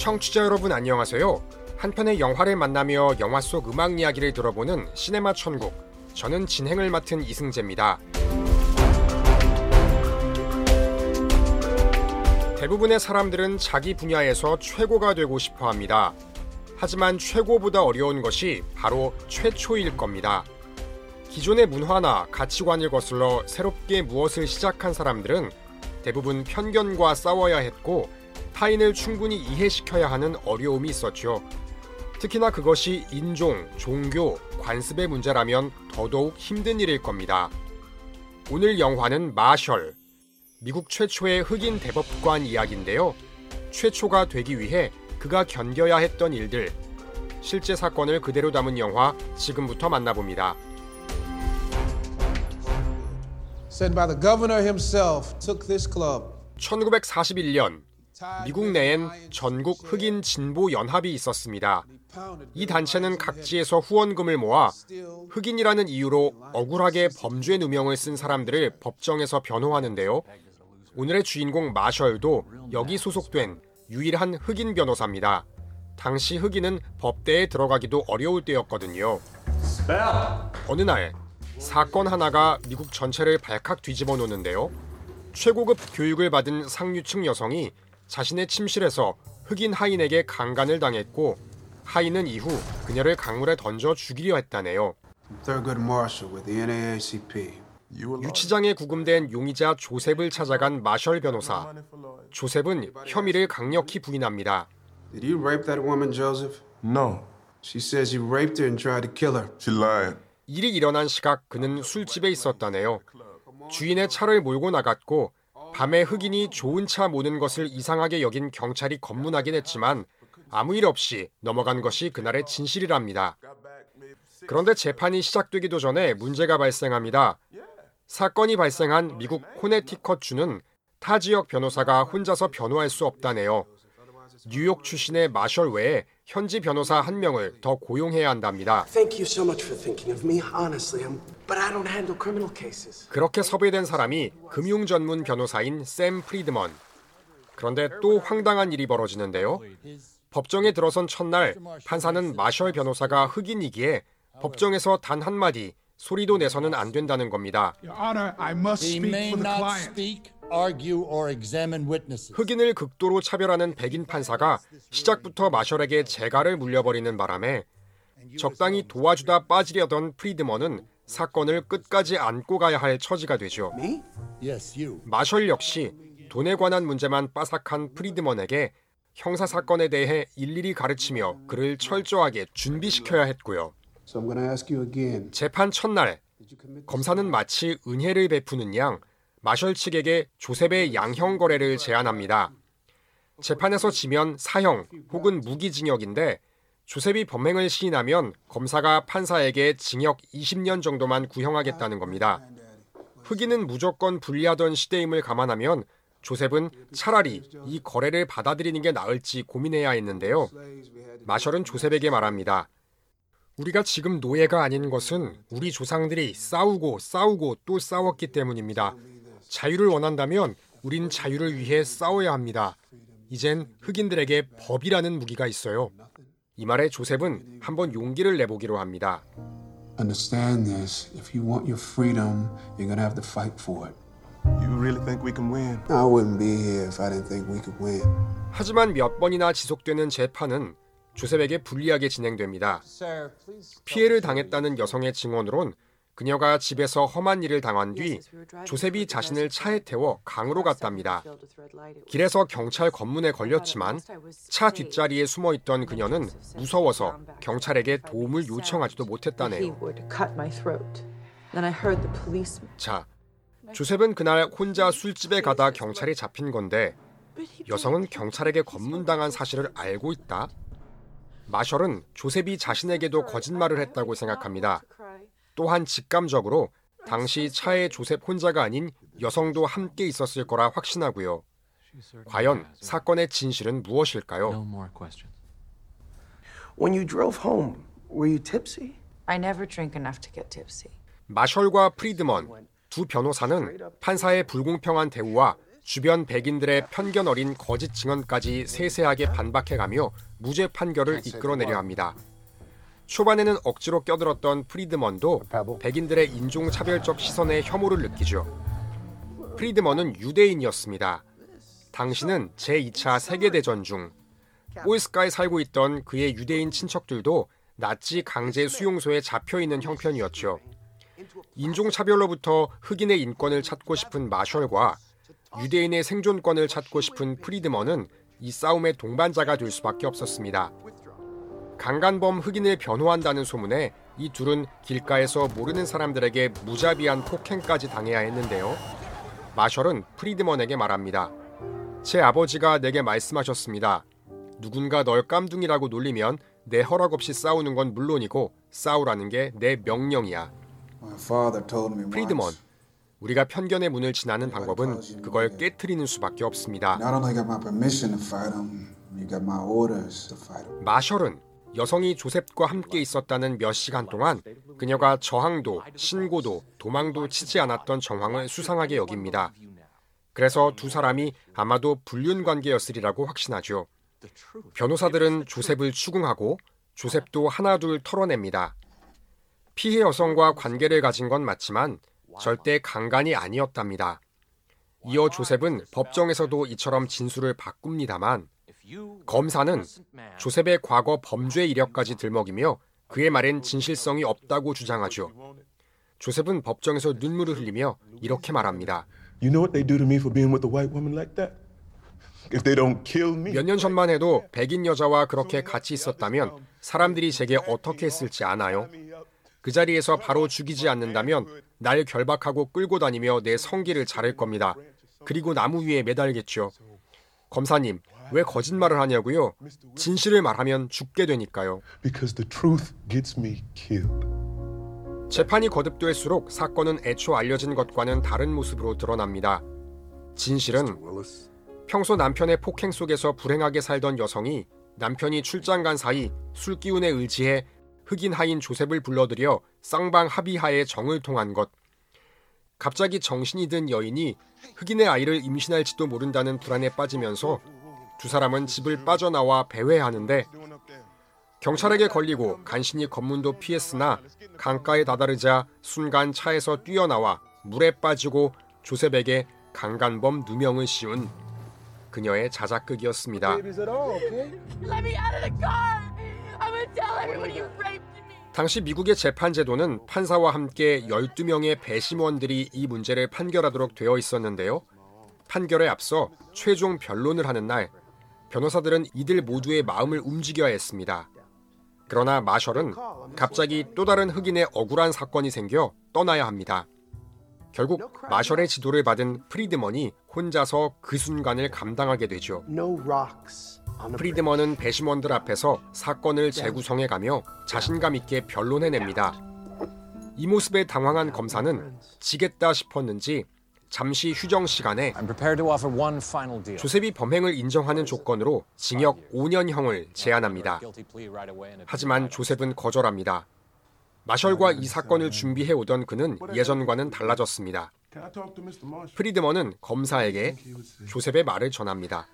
청취자 여러분 안녕하세요. 한 편의 영화를 만나며 영화 속 음악 이야기를 들어보는 시네마 천국. 저는 진행을 맡은 이승재입니다. 대부분의 사람들은 자기 분야에서 최고가 되고 싶어 합니다. 하지만 최고보다 어려운 것이 바로 최초일 겁니다. 기존의 문화나 가치관을 거슬러 새롭게 무엇을 시작한 사람들은 대부분 편견과 싸워야 했고 타인을 충분히 이해시켜야 하는 어려움이 있었죠. 특히나 그것이 인종, 종교, 관습의 문제라면 더더욱 힘든 일일 겁니다. 오늘 영화는 마셜, 미국 최초의 흑인 대법관 이야기인데요. 최초가 되기 위해 그가 견뎌야 했던 일들, 실제 사건을 그대로 담은 영화 지금부터 만나봅니다. said by the governor himself, took this club. 1941년 미국 내엔 전국 흑인 진보 연합이 있었습니다. 이 단체는 각지에서 후원금을 모아 흑인이라는 이유로 억울하게 범죄 누명을 쓴 사람들을 법정에서 변호하는데요. 오늘의 주인공 마셜도 여기 소속된 유일한 흑인 변호사입니다. 당시 흑인은 법대에 들어가기도 어려울 때였거든요. 어느 날 사건 하나가 미국 전체를 발칵 뒤집어 놓는데요. 최고급 교육을 받은 상류층 여성이 자신의 침실에서 흑인 하인에게 강간을 당했고 하인은 이후 그녀를 강물에 던져 죽이려 했다네요. Thurgood Marshall with the NAACP. 유치장에 구금된 용의자 조셉을 찾아간 마셜 변호사. 조셉은 혐의를 강력히 부인합니다. Did you rape that woman, Joseph? No, She says you raped her and tried to kill her. she lied. 일이 일어난 시각 그는 술집에 있었다네요. 주인의 차를 몰고 나갔고 밤에 흑인이 좋은 차 모는 것을 이상하게 여긴 경찰이 검문하긴 했지만 아무 일 없이 넘어간 것이 그날의 진실이랍니다. 그런데 재판이 시작되기도 전에 문제가 발생합니다. 사건이 발생한 미국 코네티컷 주는 타 지역 변호사가 혼자서 변호할 수 없다네요. 뉴욕 출신의 마셜 외에 현지 변호사 한 명을 더 고용해야 한답니다. 그렇게 섭외된 사람이 금융 전문 변호사인 샘 프리드먼. 그런데 또 황당한 일이 벌어지는데요. 법정에 들어선 첫날 판사는 마셜 변호사가 흑인이기에 법정에서 단 한마디 소리도 내서는 안 된다는 겁니다. Your Honor, I must He speak may for the not client. speak, argue, or examine witnesses. 흑인을 극도로 차별하는 백인 판사가 시작부터 마셜에게 재갈을 물려버리는 바람에 적당히 도와주다 빠지려던 프리드먼은 사건을 끝까지 안고 가야 할 처지가 되죠. Me? Yes, you. 마셜 역시 돈에 관한 문제만 빠삭한 프리드먼에게 형사 사건에 대해 일일이 가르치며 그를 철저하게 준비시켜야 했고요. So I'm going to ask you again. 재판 첫날 검사는 마치 은혜를 베푸는 양 마셜 측에게 조셉의 양형 거래를 제안합니다. 재판에서 지면 사형 혹은 무기징역인데 조셉이 범행을 시인하면 검사가 판사에게 징역 20년 정도만 구형하겠다는 겁니다. 흑인은 무조건 불리하던 시대임을 감안하면 조셉은 차라리 이 거래를 받아들이는 게 나을지 고민해야 했는데요. 마셜은 조셉에게 말합니다. 우리가 지금 노예가 아닌 것은 우리 조상들이 싸우고 싸우고 또 싸웠기 때문입니다. 자유를 원한다면 우린 자유를 위해 싸워야 합니다. 이젠 흑인들에게 법이라는 무기가 있어요. 이 말에 조셉은 한번 용기를 내보기로 합니다. Understand this. If you want your freedom, you're going to have to fight for it. You really think we can win? I wouldn't be here if I didn't think we could win. 하지만 몇 번이나 지속되는 재판은 조셉에게 불리하게 진행됩니다. Sir, please. 피해를 당했다는 여성의 증언으론 그녀가 집에서 험한 일을 당한 뒤 조셉이 자신을 차에 태워 강으로 갔답니다. 길에서 경찰 검문에 걸렸지만 차 뒷자리에 숨어 있던 그녀는 무서워서 경찰에게 도움을 요청하지도 못했다네요. 자, 조셉은 그날 혼자 술집에 가다 경찰이 잡힌 건데 여성은 경찰에게 검문당한 사실을 알고 있다. 마셜은 조셉이 자신에게도 거짓말을 했다고 생각합니다. 또한 직감적으로 당시 차에 조셉 혼자가 아닌 여성도 함께 있었을 거라 확신하고요. 과연 사건의 진실은 무엇일까요? When you drove home, were you tipsy? I never drink enough to get tipsy. 마셜과 프리드먼 두 변호사는 판사의 불공평한 대우와 주변 백인들의 편견 어린 거짓 증언까지 세세하게 반박해가며 무죄 판결을 이끌어내려 합니다. 초반에는 억지로 껴들었던 프리드먼도 백인들의 인종차별적 시선에 혐오를 느끼죠. 프리드먼은 유대인이었습니다. 당시는 제2차 세계대전 중 올스카에 살고 있던 그의 유대인 친척들도 나치 강제 수용소에 잡혀 있는 형편이었죠. 인종차별로부터 흑인의 인권을 찾고 싶은 마셜과 유대인의 생존권을 찾고 싶은 프리드먼은 이 싸움의 동반자가 될 수밖에 없었습니다. 강간범 흑인을 변호한다는 소문에 이 둘은 길가에서 모르는 사람들에게 무자비한 폭행까지 당해야 했는데요. 마셜은 프리드먼에게 말합니다. 제 아버지가 내게 말씀하셨습니다. 누군가 널 깜둥이라고 놀리면 내 허락 없이 싸우는 건 물론이고 싸우라는 게 내 명령이야. My father told me 프리드먼, 우리가 편견의 문을 지나는 방법은 그걸 깨트리는 수밖에 없습니다. not only got my permission to fight him, you got my orders to fight him. 마셜은 여성이 조셉과 함께 있었다는 몇 시간 동안 그녀가 저항도, 신고도, 도망도 치지 않았던 정황을 수상하게 여깁니다. 그래서 두 사람이 아마도 불륜 관계였으리라고 확신하죠. 변호사들은 조셉을 추궁하고 조셉도 하나둘 털어냅니다. 피해 여성과 관계를 가진 건 맞지만 절대 강간이 아니었답니다. 이어 조셉은 법정에서도 이처럼 진술을 바꿉니다만 검사는 조셉의 과거 범죄 이력까지 들먹이며 그의 말엔 진실성이 없다고 주장하죠. 조셉은 법정에서 눈물을 흘리며 이렇게 말합니다. You know what they do to me for being with a white woman like that? If they don't kill me, 몇년 전만 해도 백인 여자와 그렇게 같이 있었다면 사람들이 제게 어떻게 했을지 아나요? 그 자리에서 바로 죽이지 않는다면 날 결박하고 끌고 다니며 내 성기를 자를 겁니다. 그리고 나무 위에 매달겠죠. 검사님, 왜 거짓말을 하냐고요? 진실을 말하면 죽게 되니까요. because the truth gets me killed. 재판이 거듭될수록 사건은 애초 알려진 것과는 다른 모습으로 드러납니다. 진실은 평소 남편의 폭행 속에서 불행하게 살던 여성이 남편이 출장 간 사이 술 기운에 의지해 흑인 하인 조셉을 불러들여 쌍방 합의하에 정을 통한 것. 갑자기 정신이 든 여인이 흑인의 아이를 임신할지도 모른다는 불안에 빠지면서 두 사람은 집을 빠져나와 배회하는데 경찰에게 걸리고 간신히 검문도 피했으나 강가에 다다르자 순간 차에서 뛰어나와 물에 빠지고 조셉에게 강간범 누명을 씌운 그녀의 자작극이었습니다. Let me out of the car! I'm gonna tell everyone you raped me! 당시 미국의 재판 제도는 판사와 함께 12명의 배심원들이 이 문제를 판결하도록 되어 있었는데요. 판결에 앞서 최종 변론을 하는 날 변호사들은 이들 모두의 마음을 움직여야 했습니다. 그러나 마셜은 갑자기 또 다른 흑인의 억울한 사건이 생겨 떠나야 합니다. 결국 마셜의 지도를 받은 프리드먼이 혼자서 그 순간을 감당하게 되죠. 프리드먼은 배심원들 앞에서 사건을 재구성해 가며 자신감 있게 변론해냅니다. 이 모습에 당황한 검사는 지겠다 싶었는지 잠시 휴정 시간에 I'm prepared to offer one final deal. 조셉이 범행을 인정하는 조건으로 징역 5년형을 제안합니다. 하지만 조셉은 거절합니다. 마셜과 이 사건을 준비해 오던 그는 예전과는 달라졌습니다. Can I talk to Mr. Marshall? 프리드먼은 검사에게 조셉의 말을 전합니다.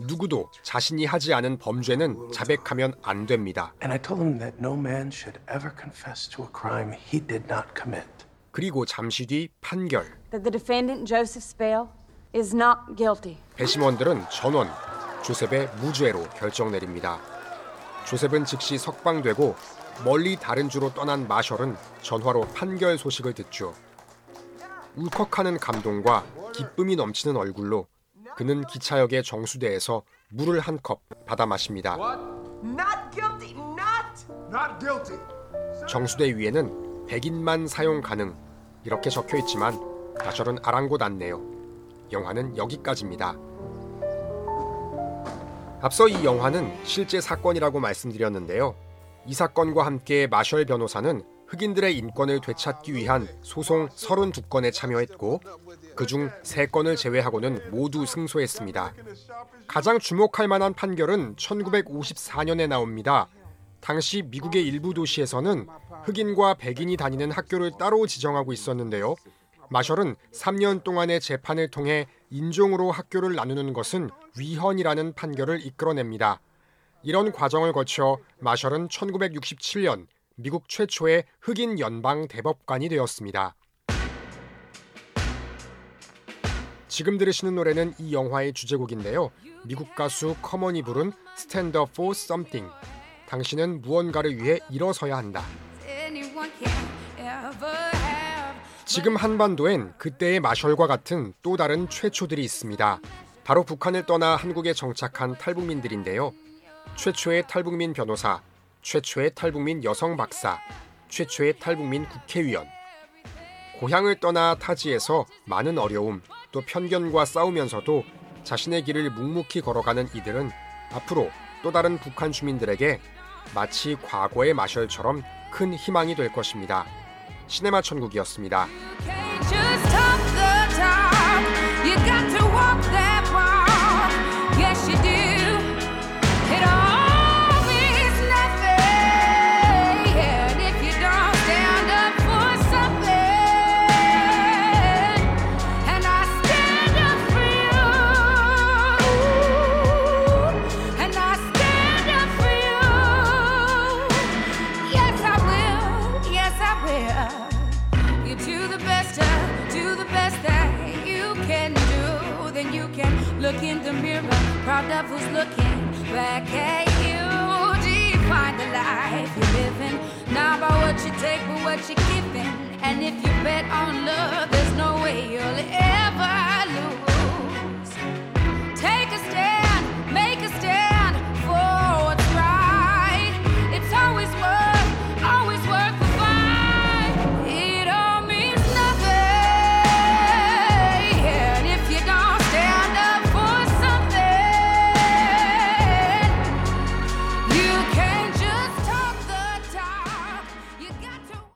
누구도 자신이 하지 않은 범죄는 자백하면 안 됩니다. And I told him that no man should ever confess to a crime he did not commit. 그리고 잠시 뒤 판결. that the defendant, Joseph Spell, is not guilty. 배심원들은 전원 조셉의 무죄로 결정 내립니다. 조셉은 즉시 석방되고 멀리 다른 주로 떠난 마셜은 전화로 판결 소식을 듣죠. 울컥하는 감동과 기쁨이 넘치는 얼굴로 그는 기차역의 정수대에서 물을 한 컵 받아 마십니다. Not guilty! Not! Not guilty. 정수대 위에는 백인만 사용 가능 이렇게 적혀 있지만 마셜은 아랑곳 않네요. 영화는 여기까지입니다. 앞서 이 영화는 실제 사건이라고 말씀드렸는데요. 이 사건과 함께 마셜 변호사는 흑인들의 인권을 되찾기 위한 소송 32건에 참여했고 그중 3건을 제외하고는 모두 승소했습니다. 가장 주목할 만한 판결은 1954년에 나옵니다. 당시 미국의 일부 도시에서는 흑인과 백인이 다니는 학교를 따로 지정하고 있었는데요. 마셜은 3년 동안의 재판을 통해 인종으로 학교를 나누는 것은 위헌이라는 판결을 이끌어냅니다. 이런 과정을 거쳐 마셜은 1967년 미국 최초의 흑인 연방 대법관이 되었습니다. 지금 들으시는 노래는 이 영화의 주제곡인데요. 미국 가수 커먼이 부른 Stand Up for Something. 당신은 무언가를 위해 일어서야 한다. 지금 한반도엔 그때의 마셜과 같은 또 다른 최초들이 있습니다. 바로 북한을 떠나 한국에 정착한 탈북민들인데요. 최초의 탈북민 변호사, 최초의 탈북민 여성 박사, 최초의 탈북민 국회의원. 고향을 떠나 타지에서 많은 어려움, 또 편견과 싸우면서도 자신의 길을 묵묵히 걸어가는 이들은 앞으로 또 다른 북한 주민들에게 마치 과거의 마셜처럼 큰 희망이 될 것입니다. 시네마 천국이었습니다. Look in the mirror, proud of who's looking back at you. Define the life you're living, not by what you take, but what you're giving. And if you bet on love, there's no way you'll ever